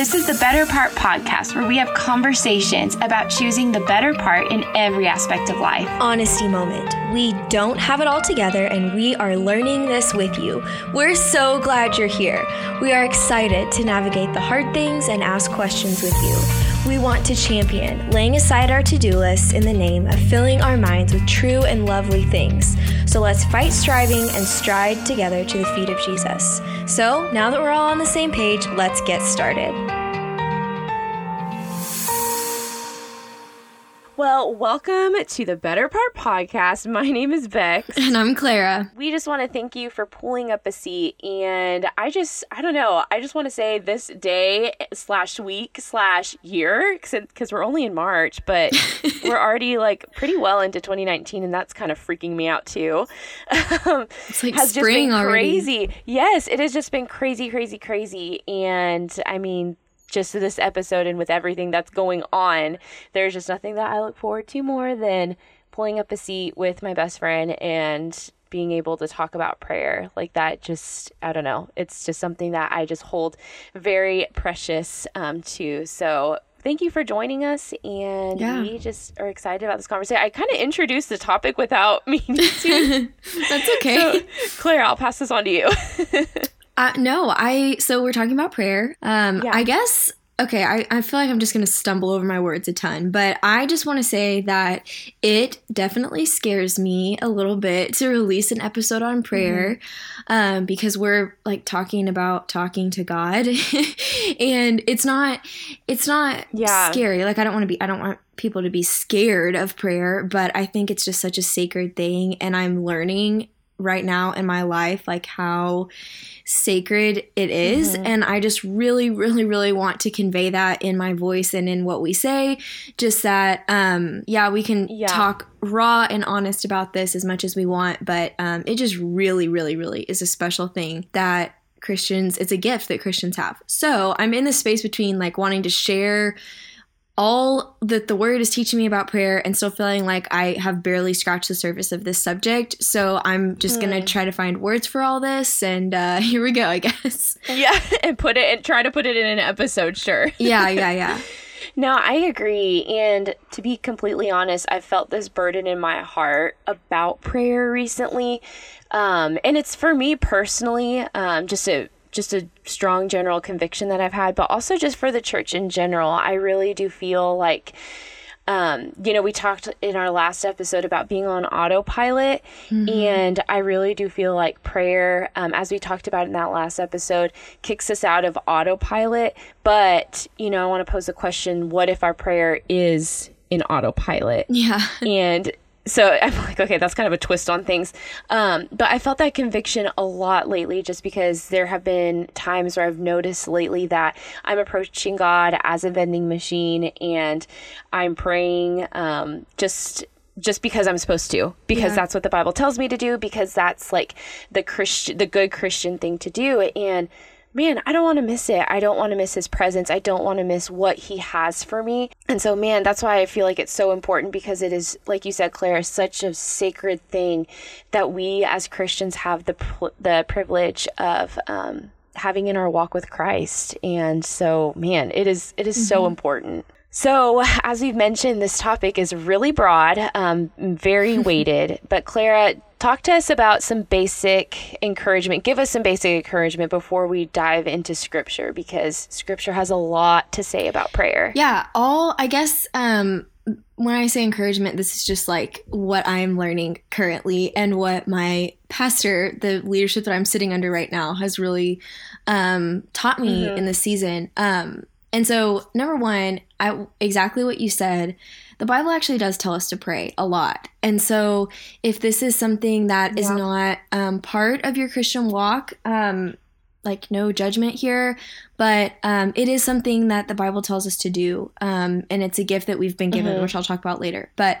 This is the Better Part podcast where we have conversations about choosing the better part in every aspect of life. Honesty moment. We don't have it all together and we are learning this with you. We're so glad you're here. We are excited to navigate the hard things and ask questions with you. We want to champion laying aside our to do lists in the name of filling our minds with true and lovely things. So let's fight striving and stride together to the feet of Jesus. So now that we're all on the same page, let's get started. Well, welcome to the Better Part podcast. My name is Bex. And I'm Claira. We just want to thank you for pulling up a seat. And I just, I don't know, I just want to say this day slash week slash year, because we're only in March, but we're already like pretty well into 2019, and that's kind of freaking me out too. it's like has spring just been already. crazy. Yes, it has just been crazy, crazy, crazy. And I mean, just this episode and with everything that's going on, there's just nothing that I look forward to more than pulling up a seat with my best friend and being able to talk about prayer. Like that just i don't know. It's just something that i just hold very precious um, to. So thank you for joining us and yeah. we just are excited about this conversation. I kind of introduced the topic without meaning to. That's okay. So, claire i'll pass this on to you uh, no, I so we're talking about prayer. Um, yeah. I guess okay, I, I feel like I'm just going to stumble over my words a ton, but I just want to say that it definitely scares me a little bit to release an episode on prayer mm-hmm. um, because we're like talking about talking to God, and it's not it's not yeah. scary. Like I don't want to be I don't want people to be scared of prayer, but I think it's just such a sacred thing, and I'm learning right now in my life like how sacred it is. Mm-hmm. and i just really really really want to convey that in my voice and in what we say just that um yeah we can yeah. talk raw and honest about this as much as we want but um it just really really really is a special thing that Christians, it's a gift that Christians have. So I'm in the space between like wanting to share all that the word is teaching me about prayer and still feeling like I have barely scratched the surface of this subject. So I'm just mm. gonna hmm. try to find words for all this, and uh, here we go, I guess. Yeah, and put it and try to put it in an episode, sure. yeah, yeah, yeah. No, I agree. And to be completely honest, I've felt this burden in my heart about prayer recently. Um, and it's for me personally, um, just a just a strong general conviction that I've had, but also just for the church in general. I really do feel like, um, you know, we talked in our last episode about being on autopilot, mm-hmm. and I really do feel like prayer, um, as we talked about in that last episode, kicks us out of autopilot. But, you know, I want to pose a question what if our prayer is in autopilot? Yeah. and so I'm like, okay, that's kind of a twist on things. Um, but I felt that conviction a lot lately just because there have been times where I've noticed lately that I'm approaching God as a vending machine and I'm praying um, just just because I'm supposed to, because yeah. that's what the Bible tells me to do, because that's like the Christian, the good Christian thing to do. And man, I don't want to miss it. I don't want to miss his presence. I don't want to miss what he has for me. And so, man, that's why I feel like it's so important because it is, like you said, Claire, such a sacred thing that we as Christians have the the privilege of um, having in our walk with Christ. And so, man, it is it is mm-hmm. so important. So, as we've mentioned, this topic is really broad, um, very weighted. But, Claira, talk to us about some basic encouragement. Give us some basic encouragement before we dive into scripture because scripture has a lot to say about prayer. Yeah, all, I guess, um, when I say encouragement, this is just like what I'm learning currently and what my pastor, the leadership that I'm sitting under right now, has really um, taught me mm-hmm. in this season. Um, and so, number one, I, exactly what you said, the Bible actually does tell us to pray a lot. And so, if this is something that yeah. is not um, part of your Christian walk, um, like no judgment here, but um, it is something that the Bible tells us to do. Um, and it's a gift that we've been given, mm-hmm. which I'll talk about later. But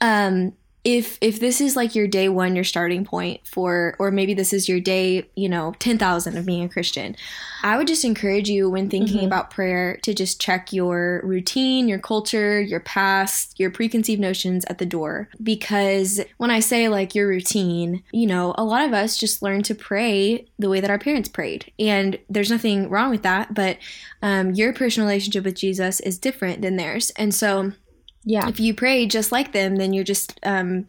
um, if if this is like your day one your starting point for or maybe this is your day you know 10,000 of being a Christian I would just encourage you when thinking mm-hmm. about prayer to just check your routine your culture your past your preconceived notions at the door. Because when I say like your routine you know a lot of us just learn to pray the way that our parents prayed. And there's nothing wrong with that but um, your personal relationship with Jesus is different than theirs. And so yeah. If you pray just like them, then you're just um,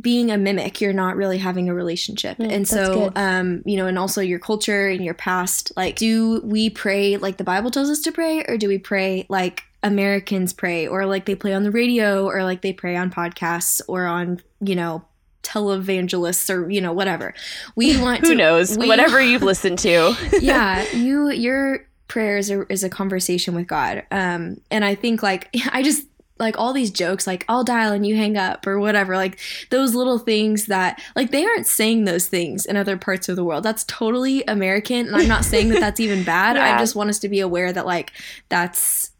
being a mimic. You're not really having a relationship. Mm, and so, um, you know, and also your culture and your past. Like, do we pray like the Bible tells us to pray, or do we pray like Americans pray, or like they play on the radio, or like they pray on podcasts, or on, you know, televangelists or you know whatever we want who to, knows we, whatever you've listened to yeah you your prayer is a, is a conversation with god um and i think like i just like all these jokes like I'll dial and you hang up or whatever like those little things that like they aren't saying those things in other parts of the world that's totally American and I'm not saying that that's even bad yeah. I just want us to be aware that like that's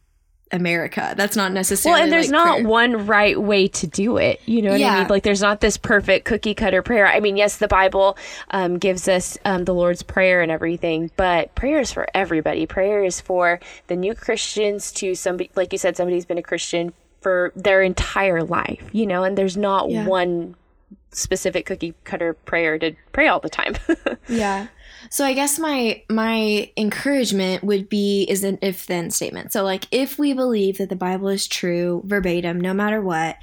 America. That's not necessarily well, and there's like not prayer. one right way to do it. You know what yeah. I mean? Like there's not this perfect cookie cutter prayer. I mean, yes, the Bible um, gives us um, the Lord's prayer and everything, but prayer is for everybody. Prayer is for the new Christians to somebody, like you said, somebody's been a Christian for their entire life, you know, and there's not yeah. one specific cookie cutter prayer to pray all the time. yeah. So I guess my my encouragement would be is an if then statement. So like if we believe that the Bible is true verbatim no matter what,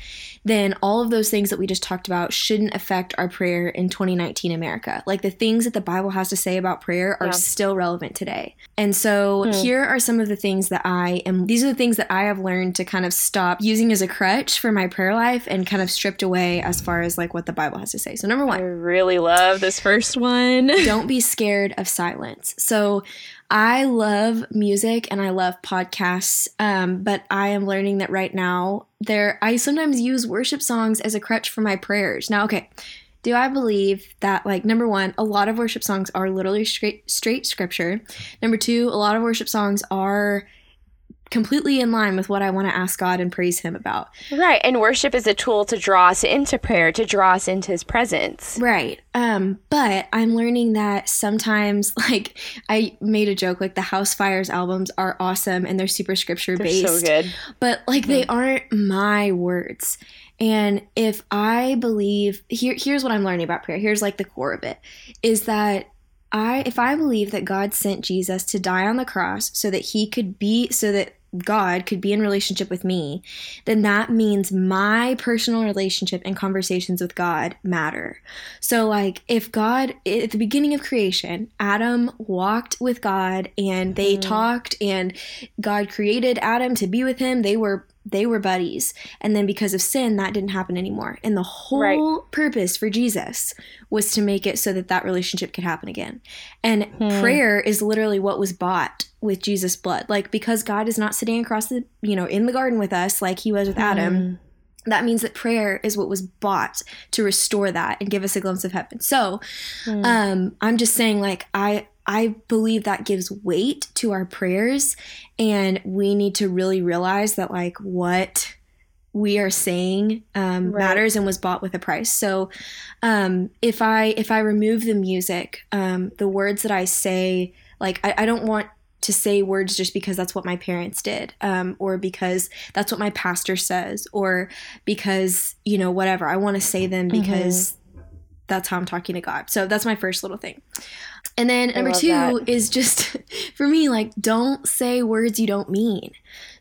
then all of those things that we just talked about shouldn't affect our prayer in 2019 America. Like the things that the Bible has to say about prayer are yeah. still relevant today. And so mm. here are some of the things that I am these are the things that I have learned to kind of stop using as a crutch for my prayer life and kind of stripped away as far as like what the Bible has to say. So number 1. I really love this first one. don't be scared of silence. So I love music and I love podcasts, um, but I am learning that right now there I sometimes use worship songs as a crutch for my prayers. Now, okay, do I believe that like number one, a lot of worship songs are literally straight straight scripture. Number two, a lot of worship songs are completely in line with what I want to ask God and praise Him about. Right. And worship is a tool to draw us into prayer, to draw us into His presence. Right. Um, but I'm learning that sometimes, like, I made a joke, like, the Housefires albums are awesome and they're super scripture based. so good. But, like, mm-hmm. they aren't my words. And if I believe, here, here's what I'm learning about prayer. Here's like the core of it is that I if I believe that God sent Jesus to die on the cross so that he could be so that God could be in relationship with me, then that means my personal relationship and conversations with God matter. So, like, if God, at the beginning of creation, Adam walked with God and they mm. talked, and God created Adam to be with him, they were they were buddies. And then because of sin, that didn't happen anymore. And the whole right. purpose for Jesus was to make it so that that relationship could happen again. And hmm. prayer is literally what was bought with Jesus' blood. Like because God is not sitting across the, you know, in the garden with us like he was with Adam. Hmm. That means that prayer is what was bought to restore that and give us a glimpse of heaven. So, hmm. um, I'm just saying, like, I I believe that gives weight to our prayers, and we need to really realize that, like, what we are saying um, right. matters and was bought with a price. So, um, if I if I remove the music, um, the words that I say, like, I, I, don't want to say words just because that's what my parents did, um, or because that's what my pastor says, or because you know whatever. I want to say them mm-hmm. because. That's how I'm talking to God. So that's my first little thing. And then number two that. is just for me, like, don't say words you don't mean.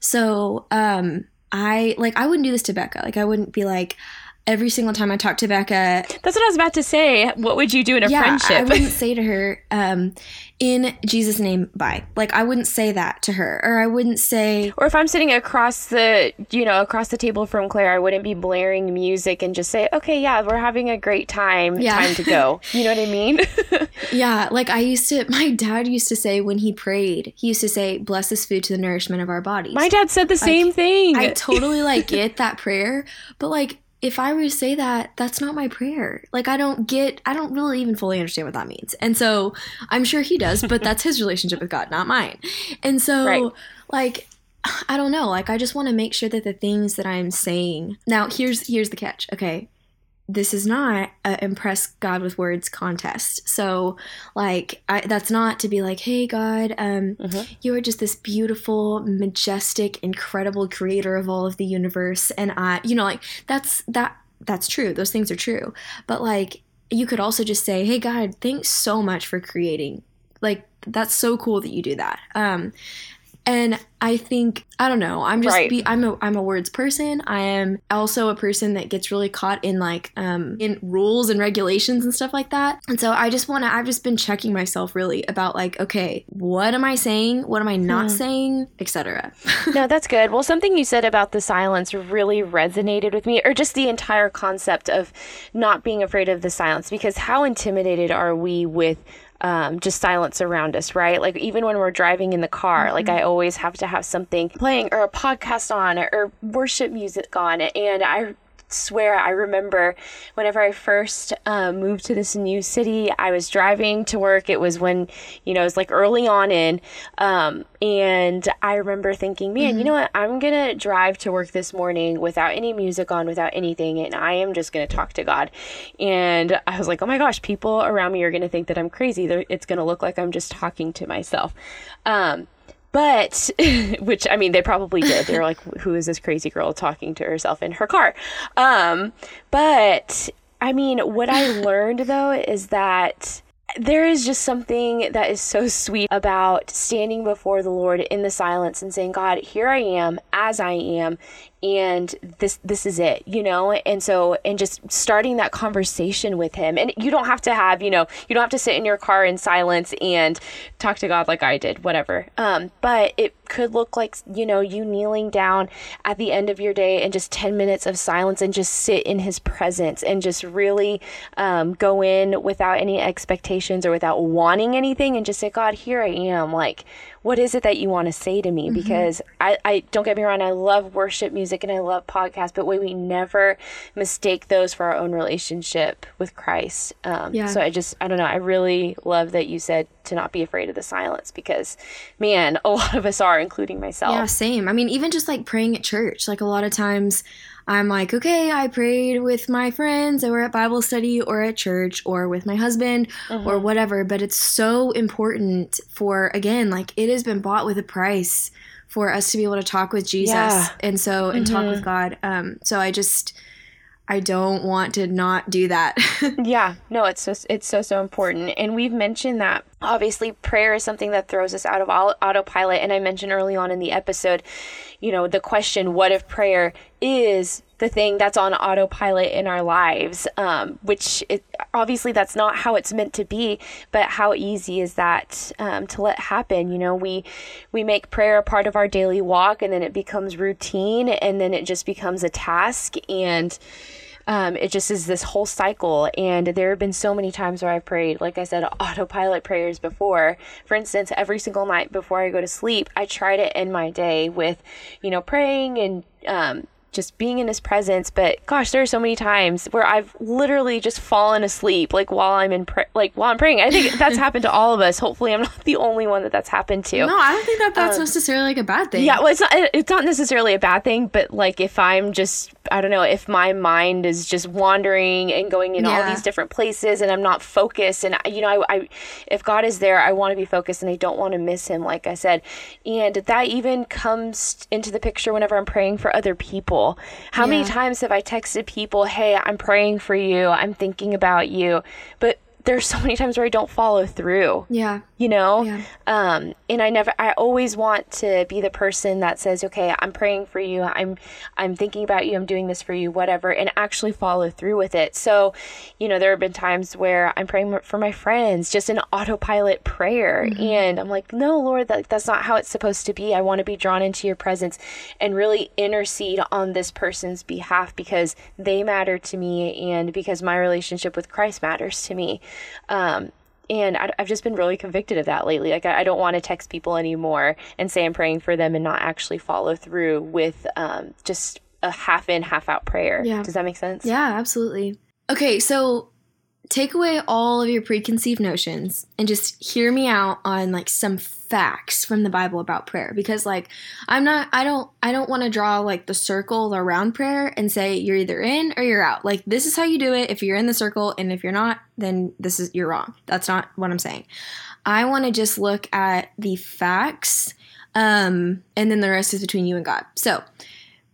So, um, I like I wouldn't do this to Becca. Like I wouldn't be like, every single time I talk to Becca. That's what I was about to say. What would you do in a yeah, friendship? I wouldn't say to her, um, in Jesus' name, bye. Like I wouldn't say that to her, or I wouldn't say. Or if I'm sitting across the, you know, across the table from Claire, I wouldn't be blaring music and just say, "Okay, yeah, we're having a great time. Yeah. Time to go." You know what I mean? yeah, like I used to. My dad used to say when he prayed, he used to say, "Bless this food to the nourishment of our bodies." My dad said the like, same thing. I totally like get that prayer, but like if I were to say that, that's not my prayer. Like, I don't get, I don't really even fully understand what that means. And so I'm sure he does, but that's his relationship with God, not mine. And so, right. like, I don't know. Like, I just want to make sure that the things that I'm saying now, here's, here's the catch. Okay. This is not an impress God with words contest. So, like, I, that's not to be like, hey, God, um, mm-hmm. you are just this beautiful, majestic, incredible creator of all of the universe. And I, you know, like, that's that. That's true. Those things are true. But like, you could also just say, hey, God, thanks so much for creating. Like, that's so cool that you do that. Um, and I think I don't know. I'm just right. be, I'm a I'm a words person. I am also a person that gets really caught in like um in rules and regulations and stuff like that. And so I just want to I've just been checking myself really about like okay, what am I saying? What am I not hmm. saying, etc. no, that's good. Well, something you said about the silence really resonated with me or just the entire concept of not being afraid of the silence because how intimidated are we with um, just silence around us, right? Like even when we're driving in the car, mm-hmm. like I always have to have something playing or a podcast on or worship music on. And I swear I remember whenever I first uh, moved to this new city, I was driving to work. It was when, you know, it was like early on in. Um, and I remember thinking, man, mm-hmm. you know what? I'm going to drive to work this morning without any music on, without anything. And I am just going to talk to God. And I was like, oh my gosh, people around me are going to think that I'm crazy. They're, it's going to look like I'm just talking to myself. Um, but, which I mean, they probably did. They were like, who is this crazy girl talking to herself in her car? Um, but I mean, what I learned though is that there is just something that is so sweet about standing before the Lord in the silence and saying, God, here I am as I am, and this this is it you know? And so and just starting that conversation with him and you don't have to have you know you don't have to sit in your car in silence and talk to god like i did whatever. Um but it could look like you know you kneeling down at the end of your day and just 10 minutes of silence and just sit in his presence and just really um, go in without any expectations or without wanting anything and just say god here i am. Like what is it that you want to say to me? Mm-hmm. Because I, I don't get me wrong, I love worship music and I love podcasts, but we we never mistake those for our own relationship with Christ. Um, yeah. So I just, I don't know. I really love that you said to not be afraid of the silence because, man, a lot of us are, including myself. Yeah, same. I mean, even just like praying at church, like a lot of times I'm like, okay, I prayed with my friends or at Bible study or at church or with my husband uh-huh. or whatever. But it's so important for, again, like it has been bought with a price for us to be able to talk with Jesus yeah. and so, and mm-hmm. talk with God. Um, so I just, I don't want to not do that. yeah, no, it's so it's so so important, and we've mentioned that obviously prayer is something that throws us out of autopilot. And I mentioned early on in the episode, you know, the question, "What if prayer is the thing that's on autopilot in our lives, um, which it, obviously that's not how it's meant to be, but how easy is that um, to let happen? You know, we we make prayer a part of our daily walk, and then it becomes routine, and then it just becomes a task, and um, it just is this whole cycle. And there have been so many times where I've prayed, like I said, autopilot prayers before. For instance, every single night before I go to sleep, I try to end my day with, you know, praying and um, just being in his presence but gosh there are so many times where i've literally just fallen asleep like while i'm in pra- like while i'm praying. I think that's happened to all of us. Hopefully i'm not the only one that that's happened to. No i don't think that that's um, necessarily like a bad thing. Yeah well it's not it's not necessarily a bad thing but like if i'm just i don't know if my mind is just wandering and going in yeah. all these different places and i'm not focused and you know I, I if god is there i want to be focused and i don't want to miss him like i said. And that even comes into the picture whenever i'm praying for other people people. How yeah. many times have I texted people, hey, I'm praying for you, I'm thinking about you, but there's so many times where I don't follow through. Yeah. You know? Yeah. Um, and I never I always want to be the person that says, Okay, I'm praying for you, I'm I'm thinking about you, I'm doing this for you, whatever, and actually follow through with it. So, you know, there have been times where I'm praying for my friends, just an autopilot prayer. Mm-hmm. And I'm like, No, Lord, that, that's not how it's supposed to be. I want to be drawn into your presence and really intercede on this person's behalf because they matter to me and because my relationship with Christ matters to me. Um, and I, have just been really convicted of that lately. Like, I, I, don't want to text people anymore and say I'm praying for them and not actually follow through with um, just a half in, half out prayer. Yeah. Does that make sense? Yeah, absolutely. Okay, so take away all of your preconceived notions and just hear me out on like some facts from the Bible about prayer because like I'm not I don't I don't want to draw like the circle around prayer and say you're either in or you're out. Like this is how you do it if you're in the circle and if you're not then this is you're wrong. That's not what I'm saying. I want to just look at the facts um and then the rest is between you and God. So,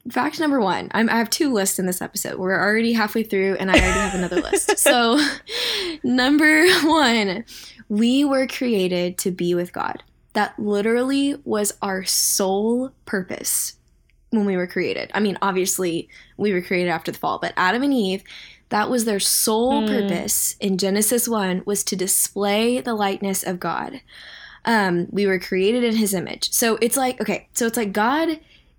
fact number one I'm, i have two lists in this episode we're already halfway through and i already have another list so number one we were created to be with god that literally was our sole purpose when we were created i mean obviously we were created after the fall but adam and eve that was their sole mm. purpose in genesis 1 was to display the likeness of god um, we were created in his image so it's like okay so it's like god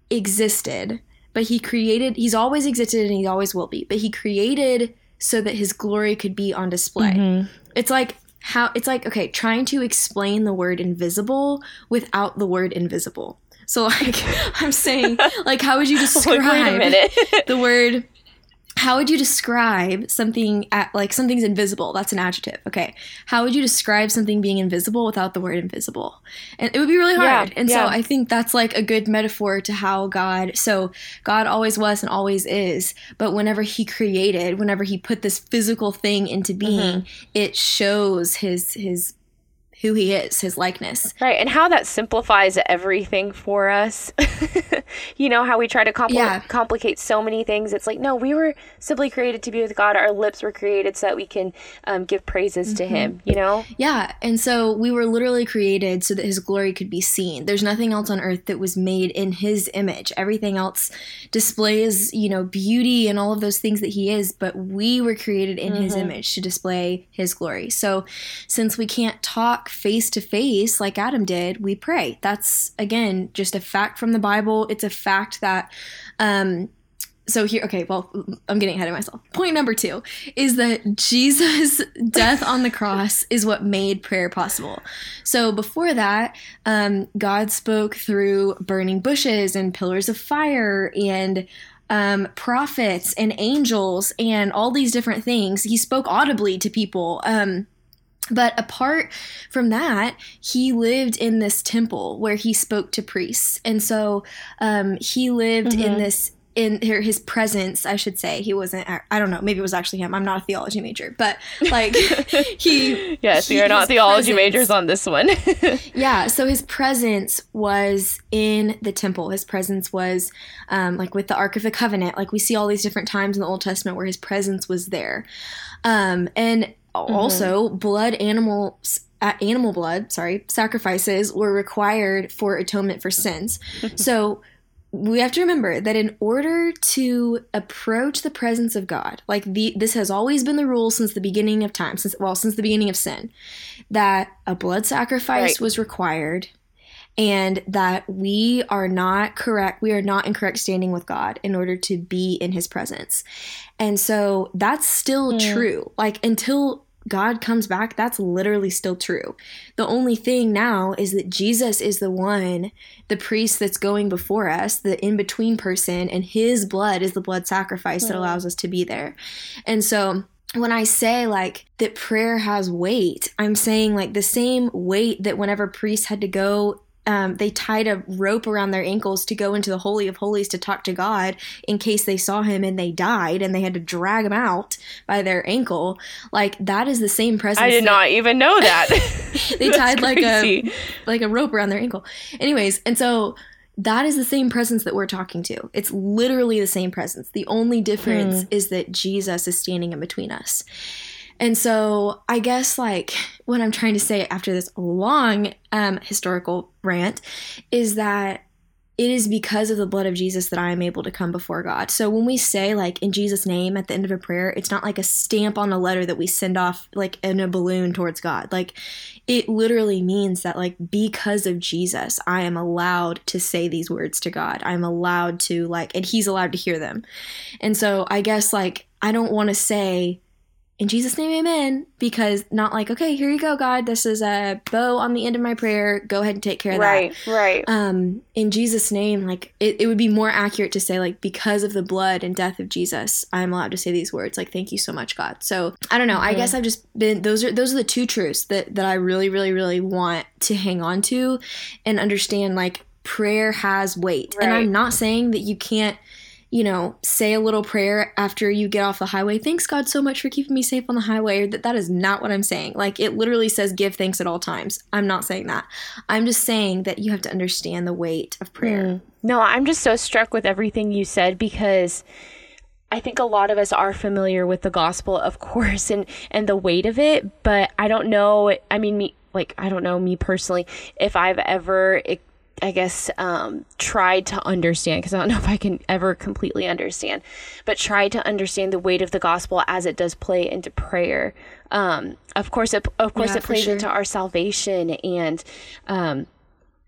existed but he created he's always existed and he always will be but he created so that his glory could be on display mm-hmm. it's like how it's like okay trying to explain the word invisible without the word invisible. So like i'm saying like how would you describe the word how would you describe something at like something's invisible? That's an adjective. Okay. How would you describe something being invisible without the word invisible? And it would be really hard. Yeah, and yeah. so i think that's like a good metaphor to how god so god always was and always is but whenever he created whenever he put this physical thing into being mm-hmm. it shows his his who he is, his likeness. Right, and how that simplifies everything for us. you know, how we try to compl- yeah. complicate so many things. It's like, no, we were simply created to be with God. Our lips were created so that we can um, give praises mm-hmm. to Him, you know? Yeah, and so we were literally created so that His glory could be seen. There's nothing else on earth that was made in His image. Everything else displays, you know, beauty and all of those things that He is, but we were created in mm-hmm. His image to display His glory. So since we can't talk face to face like Adam did, we pray. That's again just a fact from the Bible. It's a fact that um so here okay well i'm getting ahead of myself point number two is that jesus death on the cross is what made prayer possible so before that um, god spoke through burning bushes and pillars of fire and um, prophets and angels and all these different things he spoke audibly to people um, but apart from that, he lived in this temple where he spoke to priests. And so um, he lived mm-hmm. in this in his presence, I should say. He wasn't. I don't know. Maybe it was actually him. I'm not a theology major, but like he. yes, he, are not theology presence, majors on this one. yeah. So his presence was in the temple. His presence was um, like with the Ark of the Covenant. Like we see all these different times in the Old Testament where his presence was there, um, and Mm-hmm. Also, blood animals uh, animal blood, sorry, sacrifices were required for atonement for sins. so we have to remember that in order to approach the presence of God, like the this has always been the rule since the beginning of time, since well, since the beginning of sin, that a blood sacrifice right. was required and that we are not correct we are not in correct standing with god in order to be in his presence and so that's still mm. true like until God comes back, that's literally still true. The only thing now is that Jesus is the one, the priest that's going before us, the in between person, and his blood is the blood sacrifice that allows us to be there. And so when I say like that prayer has weight, I'm saying like the same weight that whenever priests had to go um, they tied a rope around their ankles to go into the Holy of Holies to talk to God in case they saw him and they died and they had to drag him out by their ankle. Like that is the same presence. I did that, not even know that. they tied like a like a rope around their ankle. Anyways, and so that is the same presence that we're talking to. It's literally the same presence. The only difference hmm. is that Jesus is standing in between us. And so I guess like what I'm trying to say after this long um, historical rant is that it is because of the blood of Jesus that I am able to come before God. So when we say like in Jesus' name at the end of a prayer, it's not like a stamp on a letter that we send off like in a balloon towards God. Like it literally means that like because of Jesus, I am allowed to say these words to God. I'm allowed to like and he's allowed to hear them. And so I guess like I don't want to say in Jesus' name, amen. Because not like, okay, here you go, God. This is a bow on the end of my prayer. Go ahead and take care of right, that. Right, right. Um, in Jesus' name, like it, it would be more accurate to say, like, because of the blood and death of Jesus, I'm allowed to say these words. Like, thank you so much, God. So I don't know. Mm-hmm. I guess I've just been those are those are the two truths that that I really, really, really want to hang on to and understand like prayer has weight. Right. And I'm not saying that you can't you know, say a little prayer after you get off the highway. Thanks God so much for keeping me safe on the highway. That that is not what I'm saying. Like it literally says give thanks at all times. I'm not saying that. I'm just saying that you have to understand the weight of prayer. Mm. No, I'm just so struck with everything you said because I think a lot of us are familiar with the gospel, of course, and and the weight of it, but I don't know, I mean me like I don't know me personally if I've ever I guess, um, tried to understand, because I don't know if I can ever completely understand, but tried to understand the weight of the gospel as it does play into prayer. Um, of course, it, of course, yeah, it plays sure. into our salvation and, um,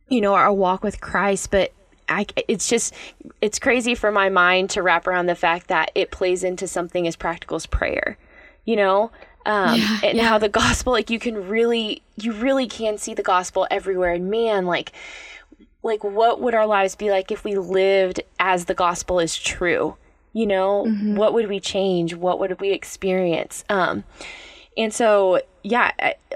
you know, our walk with Christ, but I, it's just, it's crazy for my mind to wrap around the fact that it plays into something as practical as prayer, you know? Um, yeah, and yeah. how the gospel, like you can really, you really can see the gospel everywhere. And man, like, like what would our lives be like if we lived as the gospel is true? You know mm-hmm. what would we change? What would we experience? Um and so yeah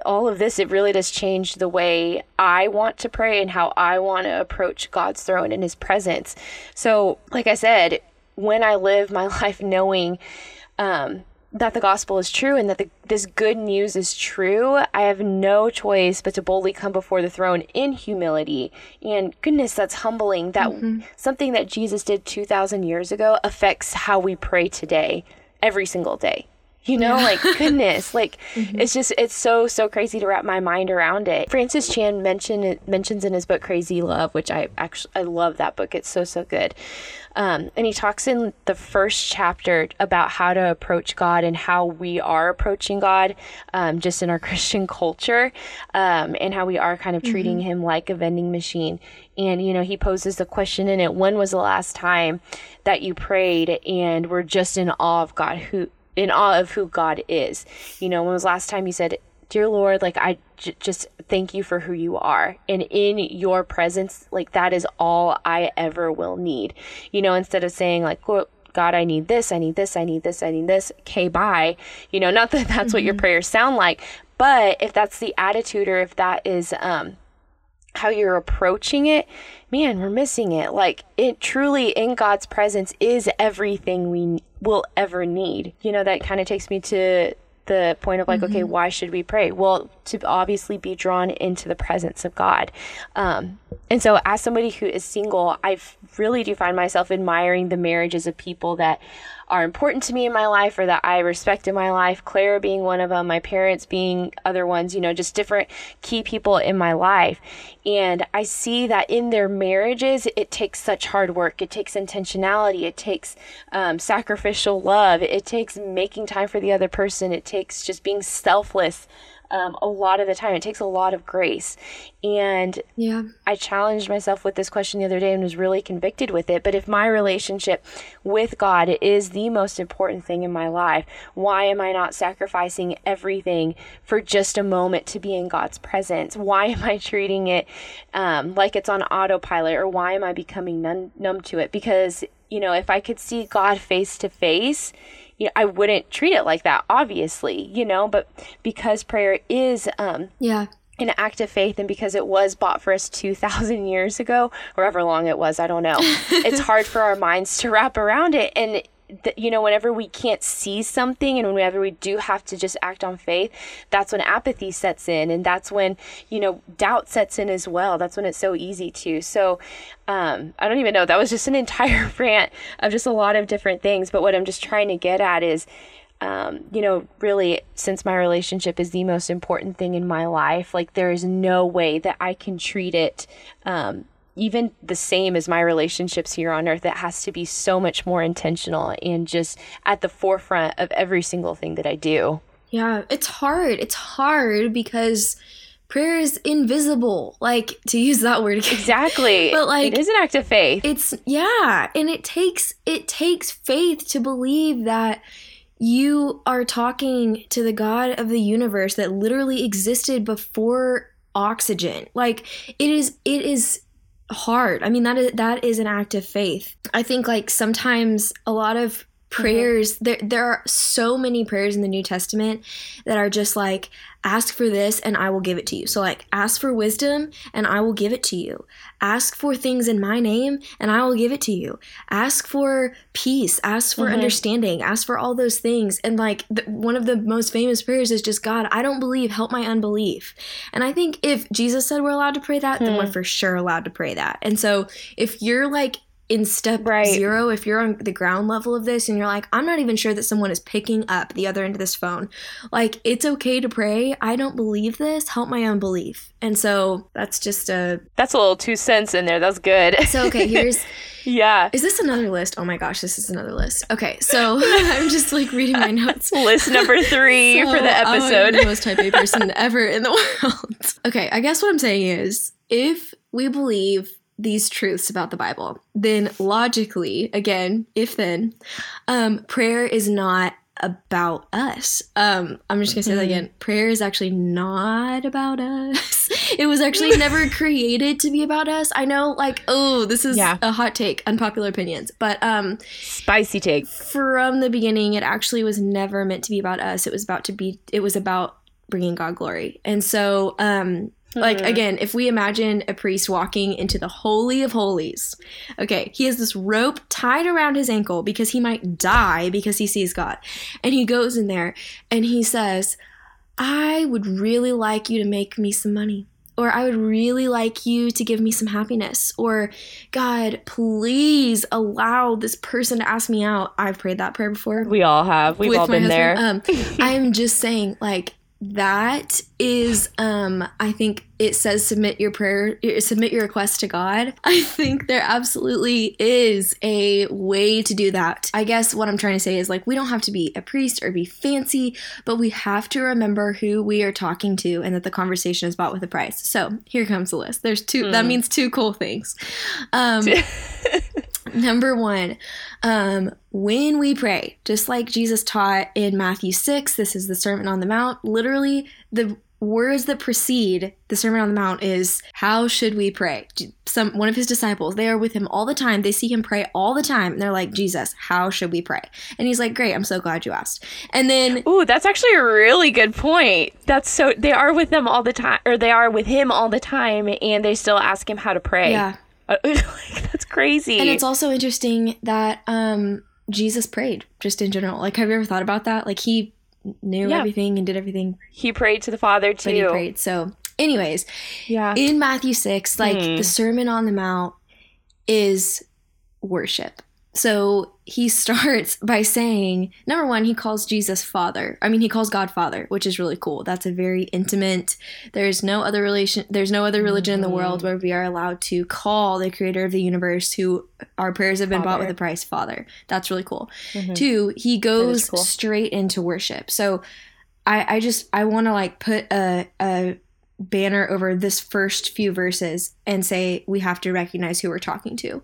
all of this it really does change the way i want to pray and how i want to approach god's throne and his presence. So like i said when i live my life knowing um that the gospel is true and that the, this good news is true, I have no choice but to boldly come before the throne in humility. And goodness, that's humbling that mm-hmm. something that Jesus did 2,000 years ago affects how we pray today, every single day. You know, yeah. like goodness, like mm-hmm. it's just it's so so crazy to wrap my mind around it. Francis Chan mentioned mentions in his book Crazy Love, which I actually I love that book. It's so so good. Um, and he talks in the first chapter about how to approach God and how we are approaching God um, just in our Christian culture um, and how we are kind of treating mm-hmm. him like a vending machine. And, you know, he poses the question in it when was the last time that you prayed and were just in awe of God, who, in awe of who God is? You know, when was the last time you said, Dear Lord, like I j- just thank you for who you are. And in your presence, like that is all I ever will need. You know, instead of saying like, God, I need this, I need this, I need this, I need this. Okay, bye. You know, not that that's mm-hmm. what your mm-hmm. prayers sound like, but if that's the attitude or if that is um how you're approaching it, man, we're missing it. Like it truly in God's presence is everything we will ever need. You know, that kind of takes me to the point of like, mm-hmm. okay, why should we pray? Well, to obviously be drawn into the presence of God. Um, and so, as somebody who is single, I really do find myself admiring the marriages of people that are important to me in my life or that I respect in my life. Claira being one of them, my parents being other ones, you know, just different key people in my life. And I see that in their marriages, it takes such hard work. It takes intentionality. It takes um, sacrificial love. It takes making time for the other person. It takes just being selfless um, a lot of the time. It takes a lot of grace. And yeah, I challenged myself with this question the other day and was really convicted with it. But if my relationship with God is the most important thing in my life, why am I not sacrificing everything for just a moment to be in God's presence? Why am I treating it um, like it's on autopilot or why am I becoming numb, numb to it? Because, you know, if I could see God face to face, you know, I wouldn't treat it like that, obviously, you know, but because prayer is, um, yeah, an act of faith and because it was bought for us 2000 years ago or however long it was i don't know. It's hard for our minds to wrap around it and you know, whenever we can't see something and whenever we do have to just act on faith, that's when apathy sets in. And that's when, you know, doubt sets in as well. That's when it's so easy to. So um, I don't even know. That was just an entire rant of just a lot of different things. But what I'm just trying to get at is, um, you know, really, since my relationship is the most important thing in my life, like there is no way that I can treat it um, even the same as my relationships here on earth, it has to be so much more intentional and just at the forefront of every single thing that I do. Yeah, it's hard. It's hard because prayer is invisible like to use that word again. exactly but like it is an act of faith it's yeah and it takes it takes faith to believe that you are talking to the God of the universe that literally existed before oxygen. Like it is it is hard. I mean that is that is an act of faith. I think like sometimes a lot of prayers mm-hmm. there there are so many prayers in the New Testament that are just like ask for this and I will give it to you. So like ask for wisdom and I will give it to you. Ask for things in my name and I will give it to you. Ask for peace, ask for mm-hmm. understanding, ask for all those things. And like the, one of the most famous prayers is just God, I don't believe, help my unbelief. And I think if Jesus said we're allowed to pray that, hmm. then we're hmm. for sure allowed to pray that. And so if you're like in step right. zero, if you're on the ground level of this and you're like, I'm not even sure that someone is picking up the other end of this phone, like, it's okay to pray. I don't believe this. Help my unbelief. And so that's just a. That's a little two cents in there. That's good. So, okay, here's. yeah. Is this another list? Oh my gosh, this is another list. Okay, so I'm just like reading my notes. list number three so for the episode. I'm the most type A person ever in the world. Okay, I guess what I'm saying is if we believe these truths about the Bible, then logically, again, if then, um, prayer is not about us. Um, I'm just gonna say that mm-hmm. again. Prayer is actually not about us. it was actually never created to be about us. I know, like, oh, this is yeah. a hot take, unpopular opinions, but um, spicy take. From the beginning, it actually was never meant to be about us. It was about to be. It was about bringing God glory, and so um, like mm-hmm. again, if we imagine a priest walking into the holy of holies, okay, he has this rope tied around his ankle because he might die because he sees God. And he goes in there and he says, "I would really like you to make me some money." Or I would really like you to give me some happiness. Or, God, please allow this person to ask me out. I've prayed that prayer before. We all have. We've all been husband. there. Um, I'm just saying, like, that is um i think it says submit your prayer submit your request to god i think there absolutely is a way to do that i guess what i'm trying to say is like we don't have to be a priest or be fancy but we have to remember who we are talking to and that the conversation is bought with a price so here comes the list there's two mm. that hmm. means two cool things um Number one, um, when we pray, just like Jesus taught in Matthew 6, this is the Sermon on the Mount. Literally, the words that precede the Sermon on the Mount is how should we pray? Some one of his disciples, they are with him all the time. They see him pray all the time. And they're like, Jesus, how should we pray? And he's like, Great, I'm so glad you asked. And then Ooh, that's actually a really good point. That's so they are with them all the time or they are with him all the time and they still ask him how to pray. Yeah. like, that's crazy. And it's also interesting that um, Jesus prayed just in general. Like, have you ever thought about that? Like, he knew yeah. everything and did everything. He prayed to the Father too. But he prayed. So, anyways, yeah. In Matthew six, like hmm. the Sermon on the Mount is worship. So he starts by saying, number one, he calls Jesus Father. I mean, he calls God Father, which is really cool. That's a very intimate. There's no other relation. There's no other religion mm-hmm. in the world mm-hmm. where we are allowed to call the Creator of the universe, who our prayers have been Father. bought with a price, Father. That's really cool. Mm-hmm. Two, he goes cool. straight into worship. So, I I just I want to like put a a banner over this first few verses and say we have to recognize who we're talking to.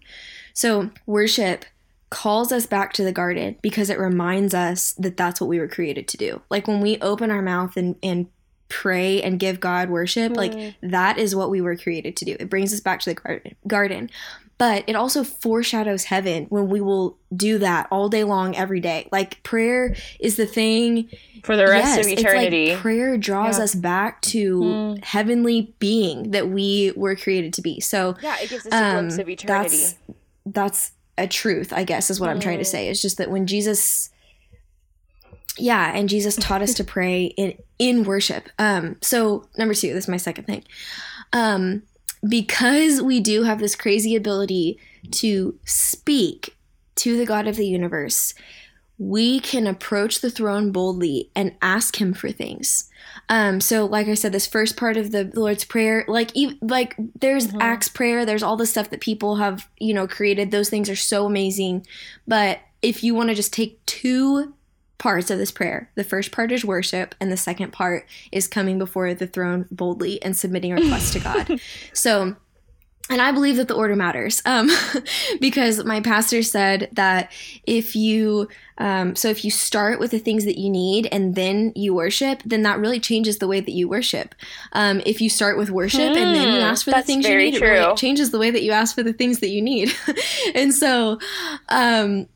So worship calls us back to the garden because it reminds us that that's what we were created to do. Like when we open our mouth and, and pray and give God worship, mm. like that is what we were created to do. It brings us back to the garden. But it also foreshadows heaven when we will do that all day long, every day. Like prayer is the thing for the rest yes, of eternity. Like prayer draws yeah. us back to mm. heavenly being that we were created to be. So yeah, it gives us a glimpse um, of eternity. That's, that's a truth, I guess, is what. I'm trying to say. It's just that when Jesus yeah, and Jesus taught us to pray in in worship. Um so number 2, this is my second thing. Um because we do have this crazy ability to speak to the God of the universe, we can approach the throne boldly and ask him for things. Um, so like I said, this first part of the Lord's Prayer, like even, like there's mm-hmm. Acts prayer, there's all the stuff that people have, you know, created. Those things are so amazing. But if you want to just take two parts of this prayer, the first part is worship, and the second part is coming before the throne boldly and submitting requests to God. So and I believe that the order matters um, because my pastor said that if you, um, so if you start with the things that you need and then you worship, then that really changes the way that you worship. Um, if you start with worship and then you hmm, ask for the things you need, true. it really changes the way that you ask for the things that you need. and so, um,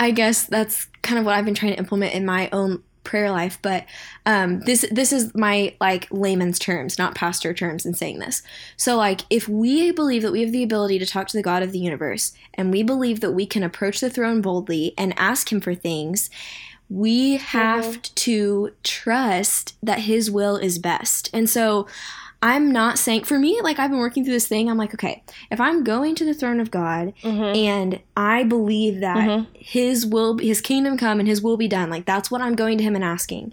I guess that's kind of what I've been trying to implement in my own prayer life but um, this this is my like layman's terms not pastor terms in saying this so like if we believe that we have the ability to talk to the god of the universe and we believe that we can approach the throne boldly and ask him for things we have mm-hmm. to trust that his will is best and so I'm not saying for me, like I've been working through this thing. I'm like, okay, if I'm going to the throne of God mm-hmm. and I believe that mm-hmm. His will, His kingdom come and His will be done, like that's what I'm going to Him and asking.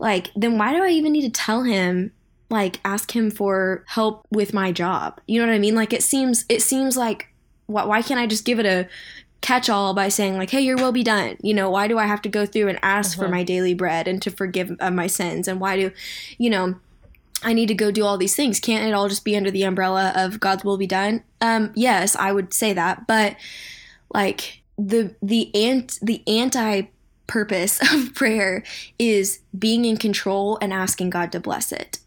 Like, then why do I even need to tell Him? Like, ask Him for help with my job. You know what I mean? Like, it seems, it seems like, why, why can't I just give it a catch all by saying like hey your will be done you know why do i have to go through and ask for my daily bread and to forgive uh, my sins and why do you know I need to go do all these things. Can't it all just be under the umbrella of God's will be done? Um, yes, I would say that, but like the the ant the anti purpose of prayer is being in control and asking God to bless it.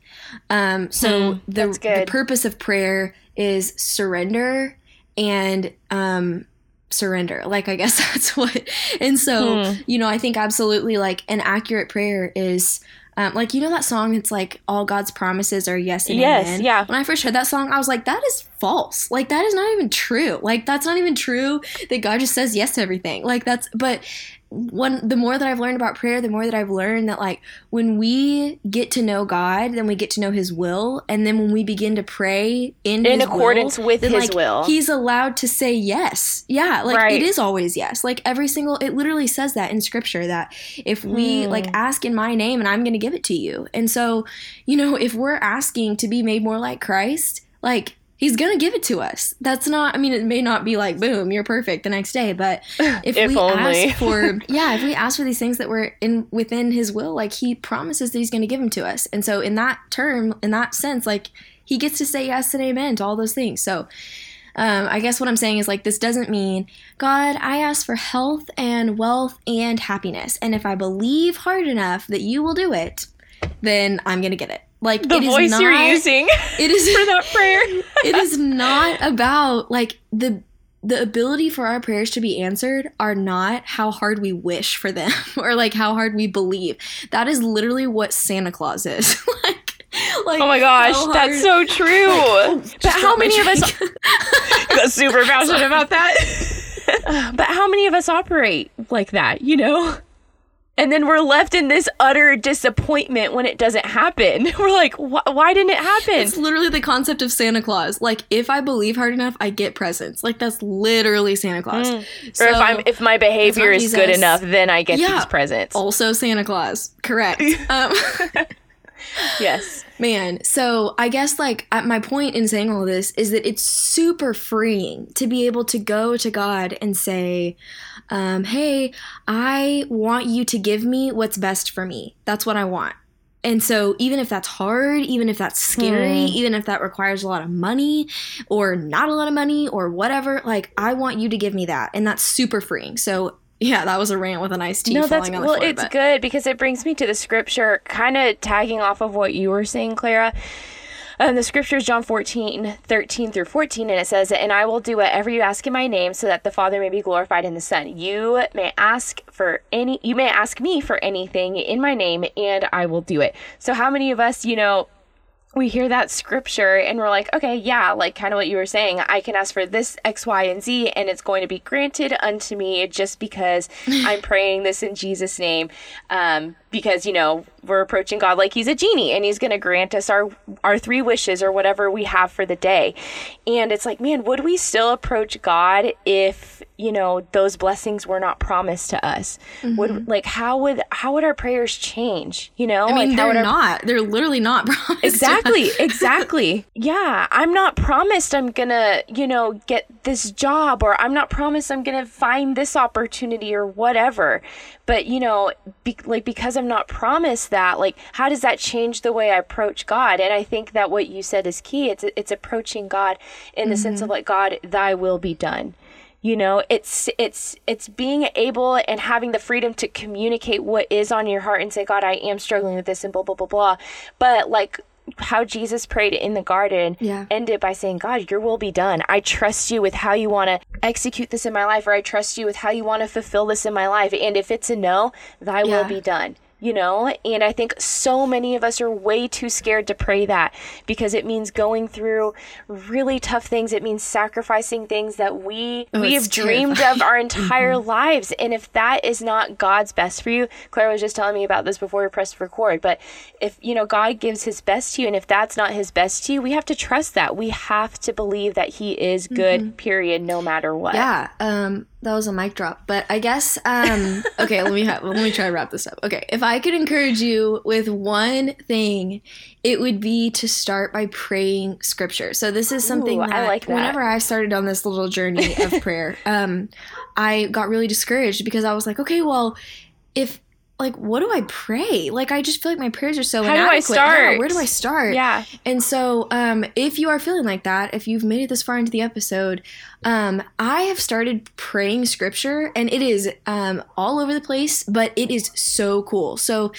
Um, so hmm, the the purpose of prayer is surrender and um, surrender. Like I guess that's what. And so hmm. you know, I think absolutely like an accurate prayer is um, like you know that song it's like all god's promises are yes and yes amen. yeah. When i first heard that song i was like that is false. Like that is not even true. Like that's not even true that god just says yes to everything. Like that's but when the more that I've learned about prayer, the more that I've learned that like when we get to know God, then we get to know His will, and then when we begin to pray in in accordance will, with then, His like, will, He's allowed to say yes. Yeah, like right. it is always yes. Like every single, it literally says that in Scripture that if we mm. like ask in My name, and I'm going to give it to you. And so, you know, if we're asking to be made more like Christ, like he's gonna give it to us. That's not. I mean, it may not be like boom, you're perfect the next day, but if, if we only. ask for yeah, if we ask for these things that were in within his will, like he promises that he's gonna give them to us. And so in that term, in that sense, like he gets to say yes and amen to all those things. So. Um, I guess what I'm saying is like this doesn't mean God, I ask for health and wealth and happiness, and if I believe hard enough that you will do it, then I'm gonna get it. Like the voice not, you're using it is for that prayer. it is not about like the the ability for our prayers to be answered are not how hard we wish for them or like how hard we believe. That is literally what Santa Claus is. like like, oh my gosh, that's so true. Like, oh, but how many of us got super passionate about that? but how many of us operate like that, you know? And then we're left in this utter disappointment when it doesn't happen. We're like, why didn't it happen? It's literally the concept of Santa Claus. Like, if I believe hard enough, I get presents. Like, that's literally Santa Claus. Mm. So, or if I'm if my behavior is good enough, then I get yeah, these presents. Also, Santa Claus. Correct. um, yes. Man, so I guess like at my point in saying all this is that it's super freeing to be able to go to God and say, um, hey, I want you to give me what's best for me. That's what I want. And so, even if that's hard, even if that's scary, hmm. even if that requires a lot of money or not a lot of money or whatever, like I want you to give me that. And that's super freeing. So, yeah, that was a rant with a nice tea. No, that's well, floor, it's but. good because it brings me to the scripture, kind of tagging off of what you were saying, Claira. Um, the scripture is John 14, 13 through 14, and it says, And I will do whatever you ask in my name so that the Father may be glorified in the Son. You may ask for any, you may ask me for anything in my name, and I will do it. So, how many of us, you know, we hear that scripture and we're like, okay, yeah, like kind of what you were saying. I can ask for this X, Y, and Z, and it's going to be granted unto me just because I'm praying this in Jesus' name. Um, because you know we're approaching God like He's a genie and He's going to grant us our our three wishes or whatever we have for the day. And it's like, man, would we still approach God if you know those blessings were not promised to us? Mm-hmm. Would like how would how would our prayers change? You know, I mean, like, they're our... not. They're literally not promised. Exactly, exactly. yeah, I'm not promised I'm gonna you know get this job or I'm not promised I'm gonna find this opportunity or whatever. But you know, be, like because I'm not promised that, like, how does that change the way I approach God? And I think that what you said is key. It's it's approaching God in the mm-hmm. sense of like, God, Thy will be done you know it's it's it's being able and having the freedom to communicate what is on your heart and say god i am struggling with this and blah blah blah blah but like how Jesus prayed in the garden yeah. ended by saying, God, your will be done. I trust you with how you want to execute this in my life, or I trust you with how you want to fulfill this in my life. And if it's a no, thy yeah. will be done you know? And I think so many of us are way too scared to pray that because it means going through really tough things. It means sacrificing things that we oh, we have dreamed of our entire mm-hmm. lives. And if that is not God's best for you, Claire was just telling me about this before we pressed record, but if you know God gives his best to you and if that's not his best to you, we have to trust that. We have to believe that he is good, mm-hmm. period, no matter what. Yeah. Um that was a mic drop. But I guess um okay, let me ha- let me try to wrap this up. Okay, if I could encourage you with one thing, it would be to start by praying scripture. So this is something Ooh, that, I like that whenever I started on this little journey of prayer, um I got really discouraged because I was like, okay, well, if like what do I pray? Like I just feel like my prayers are so How inadequate. do I start? Yeah, where do I start? Yeah. And so um if you are feeling like that, if you've made it this far into the episode, um I have started praying scripture and it is um all over the place, but it is so cool. So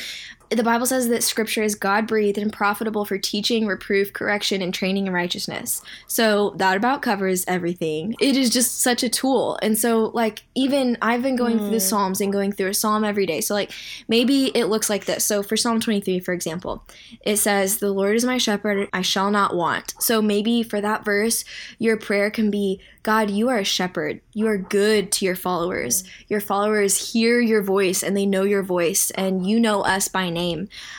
the Bible says that scripture is God breathed and profitable for teaching, reproof, correction, and training in righteousness. So that about covers everything. It is just such a tool. And so, like, even I've been going mm. through the mm. Psalms and going through a Psalm every day. So, like, maybe it looks like this. So, for Psalm 23, for example, it says, The Lord is my shepherd, I shall not want. So, maybe for that verse, your prayer can be, God, you are a shepherd. You are good to your followers. Your followers hear your voice and they know your voice, and you know us by name.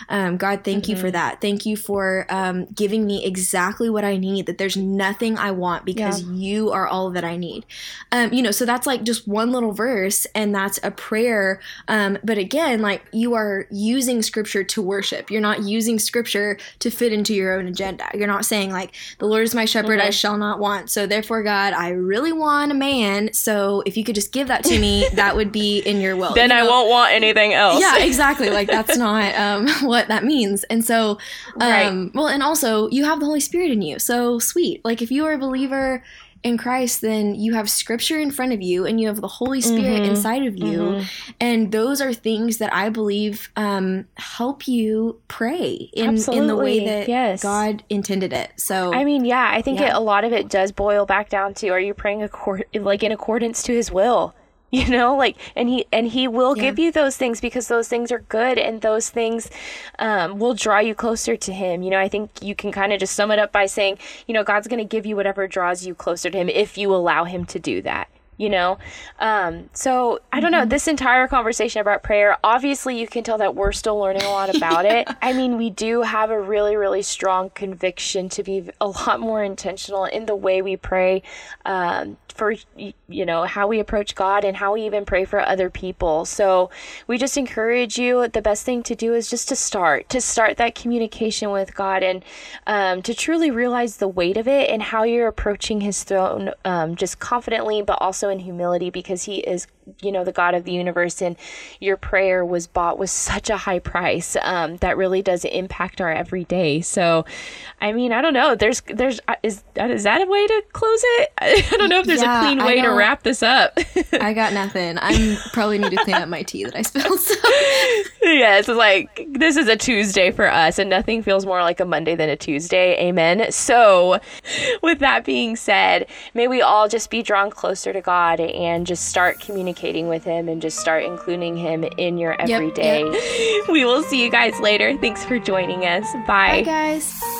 Um, God, thank mm-hmm. you for mm-hmm. that. Thank you for um, giving me exactly what I need, that there's nothing I want because yeah. you are all that I need. Um, you know, so that's like just one little verse, and that's a prayer. Um, but again, like you are using scripture to worship. You're not using scripture to fit into your own agenda. You're not saying, like, the Lord is my shepherd, mm-hmm. I shall not want. So therefore, God, I really want a man. So if you could just give that to me, that would be in your will. then you know? I won't want anything else. Yeah, exactly. Like that's not um, what that means. And so, um, right. well, and also you have the Holy Spirit in you. So sweet. Like if you are a believer in Christ, then you have scripture in front of you and you have the Holy Spirit mm-hmm. inside of you. Mm-hmm. And those are things that I believe um, help you pray in, in the way that yes. God intended it. So, I mean, yeah, I think yeah. It, a lot of it does boil back down to are you praying accord- like in accordance to his will? you know like and he and he will yeah. give you those things because those things are good and those things um, will draw you closer to him you know i think you can kind of just sum it up by saying you know god's going to give you whatever draws you closer to him if you allow him to do that you know um, so i don't know mm-hmm. this entire conversation about prayer obviously you can tell that we're still learning a lot about yeah. it i mean we do have a really really strong conviction to be a lot more intentional in the way we pray um, for you know how we approach God and how we even pray for other people. So we just encourage you. The best thing to do is just to start to start that communication with God and um, to truly realize the weight of it and how you're approaching His throne um, just confidently, but also in humility because He is you know the God of the universe and your prayer was bought with such a high price um, that really does impact our everyday. So I mean I don't know. There's there's uh, is is that a way to close it? I don't know if there's yeah, a clean way to wrap this up. I got nothing. I'm probably need to clean up my tea that I spilled. So. yeah, it's like this is a Tuesday for us, and nothing feels more like a Monday than a Tuesday. Amen. So, with that being said, may we all just be drawn closer to God and just start communicating with Him and just start including Him in your everyday. Yep, yep. We will see you guys later. Thanks for joining us. Bye, Bye guys.